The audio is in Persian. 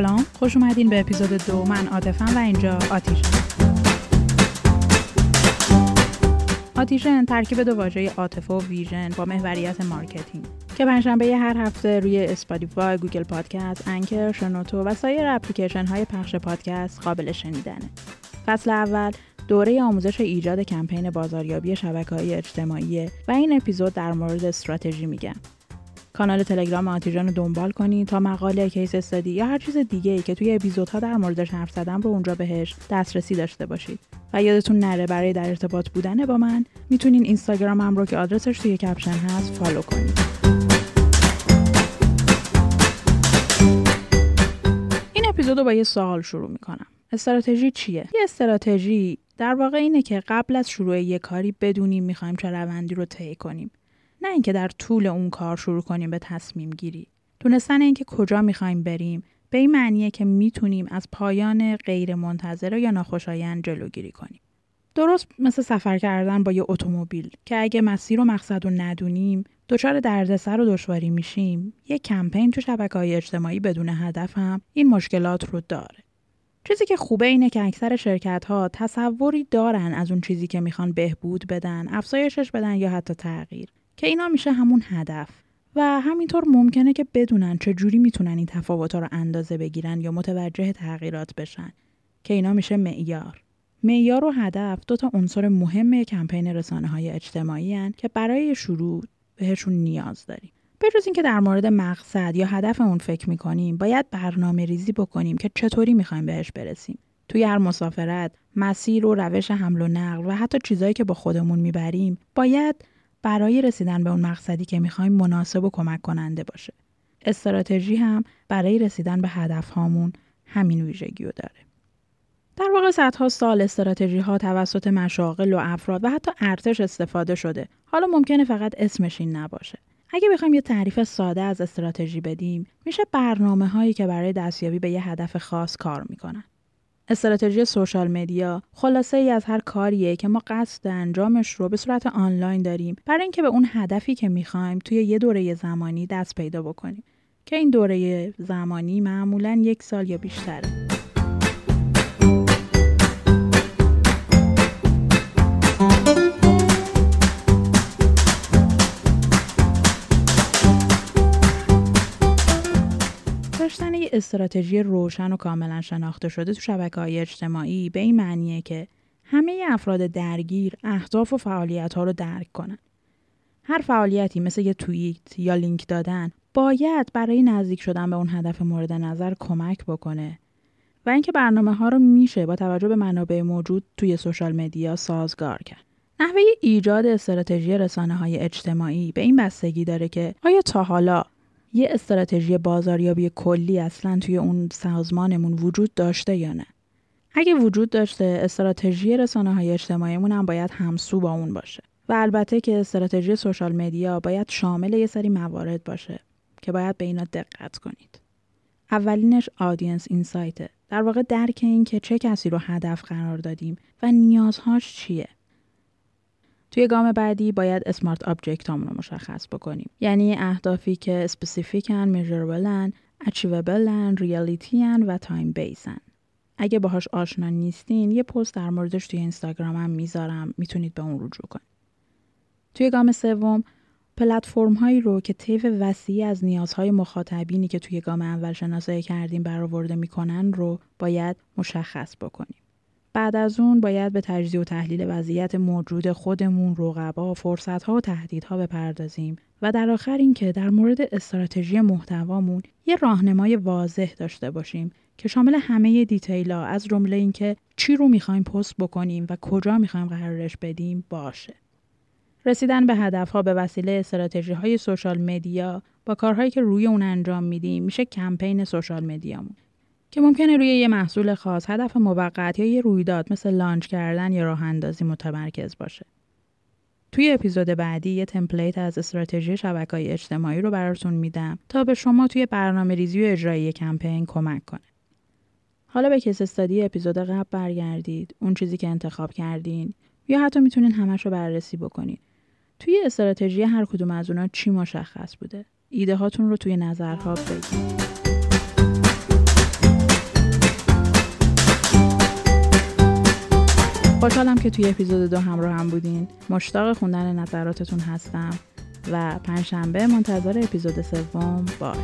سلام. خوش اومدین به اپیزود دو. من عاطفم و اینجا آتیشم آتیشن ترکیب دو واژه عاطفه و vision با محوریت marketing. که پنجشنبه هر هفته روی Spotify، Google Podcast، Anchor، شنوتو و سایر اپلیکیشن های پخش پادکست قابل شنیدنه. فصل اول دوره آموزش ایجاد کمپین بازاریابی شبکه های اجتماعی. و این اپیزود در مورد استراتژی میگم. کانال تلگرام آتیجان رو دنبال کنید تا مقاله case study یا هر چیز دیگه ای که توی اپیزودها در موردش حرف زدم رو اونجا بهش دسترسی داشته باشید و یادتون نره برای در ارتباط بودن با من می‌تونین اینستاگرامم رو که آدرسش توی caption هست follow کنید. این اپیزود با یه سوال شروع می‌کنم. استراتژی چیه؟ یه استراتژی در واقع اینه که قبل از شروع یه کاری بدونیم می‌خوایم چه روندی رو طی کنیم. نه اینکه در طول اون کار شروع کنیم به تصمیم گیری. دونستن اینکه کجا می‌خوایم بریم به این معنیه که می‌تونیم از پایان غیر منتظره یا ناخوشایند جلوگیری کنیم. درست مثل سفر کردن با یه اتومبیل که اگه مسیر و مقصد رو ندونیم دچار دردسر و دشواری میشیم. یه کمپین تو شبکه های اجتماعی بدون هدف هم این مشکلات رو داره. چیزی که خوبه اینه که اکثر شرکت ها تصوری دارن از اون چیزی که می‌خوان بهبود بدن، افزایشش بدن یا حتی تغییر. که اینا میشه همون هدف و همینطور ممکنه که بدونن چه جوری می‌تونن این تفاوت‌ها رو اندازه بگیرن یا متوجه تغییرات بشن که اینا میشه معیار معیار و هدف دو تا عنصر مهم کمپین رسانه های اجتماعی هن که برای شروع بهشون نیاز داریم. به جز اینکه در مورد مقصد یا هدف اون فکر می‌کنیم باید برنامه ریزی بکنیم که چطوری می‌خوایم بهش برسیم. توی هر مسافرت، مسیر و روش حمل و نقل و حتی چیزایی که با خودمون می‌بریم باید برای رسیدن به اون مقصدی که می‌خوایم مناسب و کمک کننده باشه. استراتژی هم برای رسیدن به هدف هامون همین ویژگی رو داره. در واقع صدها سال استراتژی ها توسط مشاغل و افراد و حتی ارتش استفاده شده. حالا ممکنه فقط اسمش این نباشه. اگه بخوایم یه تعریف ساده از استراتژی بدیم، میشه برنامه هایی که برای دستیابی به یه هدف خاص کار می‌کنن. استراتژی سوشال مدیا خلاصه ای از هر کاریه که ما قصد انجامش رو به صورت آنلاین داریم. برای اینکه به اون هدفی که می‌خوایم توی یه دوره زمانی دست پیدا بکنیم. که این دوره زمانی معمولا یک سال یا بیشتره. استراتژی روشن و کاملا شناخته شده تو شبکه های اجتماعی به این معنیه که همه افراد درگیر اهداف و فعالیت ها رو درک کنن. هر فعالیتی مثل یه توییت یا لینک دادن باید برای نزدیک شدن به اون هدف مورد نظر کمک بکنه و اینکه برنامه ها رو میشه با توجه به منابع موجود توی سوشال مدیا سازگار کرد. نحوه ایجاد استراتژی رسانه های اجتماعی به این بستگی داره که آیا تا حالا یه استراتژی بازاریابی کلی اصلا توی اون سازمانمون وجود داشته یا نه؟ اگه وجود داشته استراتژی رسانه های اجتماعیمون هم باید همسو با اون باشه. و البته که استراتژی social media باید شامل یه سری موارد باشه که باید به اینا دقت کنید. اولینش audience insight ه در واقع درک این که چه کسی رو هدف قرار دادیم و نیازهاش چیه. توی گام بعدی باید SMART object رو مشخص بکنیم. یعنی اهدافی که اسپسیفیکن، میجربلن، اچیوبلن، ریالیتیان و تایم بیسن اگه باهاش آشنا نیستین یه پست در موردش توی اینستاگرامم می‌ذارم. می‌تونید به اون رجوع کنید. توی گام سوم پلتفرم هایی رو که طیف وسیعی از نیازهای مخاطبینی که توی گام اول شناسایی کردیم برآورده می‌کنن رو باید مشخص بکنیم. بعد از اون باید به تجزیه و تحلیل وضعیت موجود خودمون، رقبا، فرصتها و تهدیدها بپردازیم و در آخر اینکه در مورد استراتژی محتوامون یه راهنمای واضح داشته باشیم که شامل همه دیتیلا از جمله اینکه چی رو می‌خوایم پست بکنیم و کجا می‌خوایم قرارش بدیم باشه. رسیدن به هدفها به وسیله استراتژی های social media با کارهایی که روی اون انجام میدیم میشه کمپین social media مون که ممکنه روی یه محصول خاص هدف موقت یا یه رویداد مثل launch کردن یا راه اندازی متمرکز باشه. توی اپیزود بعدی یه template از استراتژی شبکه های اجتماعی رو براتون میدم تا به شما توی برنامه ریزی و اجرایی کمپین کمک کنه. حالا به case study اپیزود قبل برگردید، اون چیزی که انتخاب کردین یا حتی می‌تونین همش رو بررسی بکنید. توی استراتژی هر کدوم از اونا چی مشخص بوده؟ ایده هاتون رو توی نظرها بگید. خوشحالم که توی اپیزود دو همراه هم بودین. مشتاق خوندن نظراتتون هستم و پنجشنبه منتظر اپیزود سوم باش.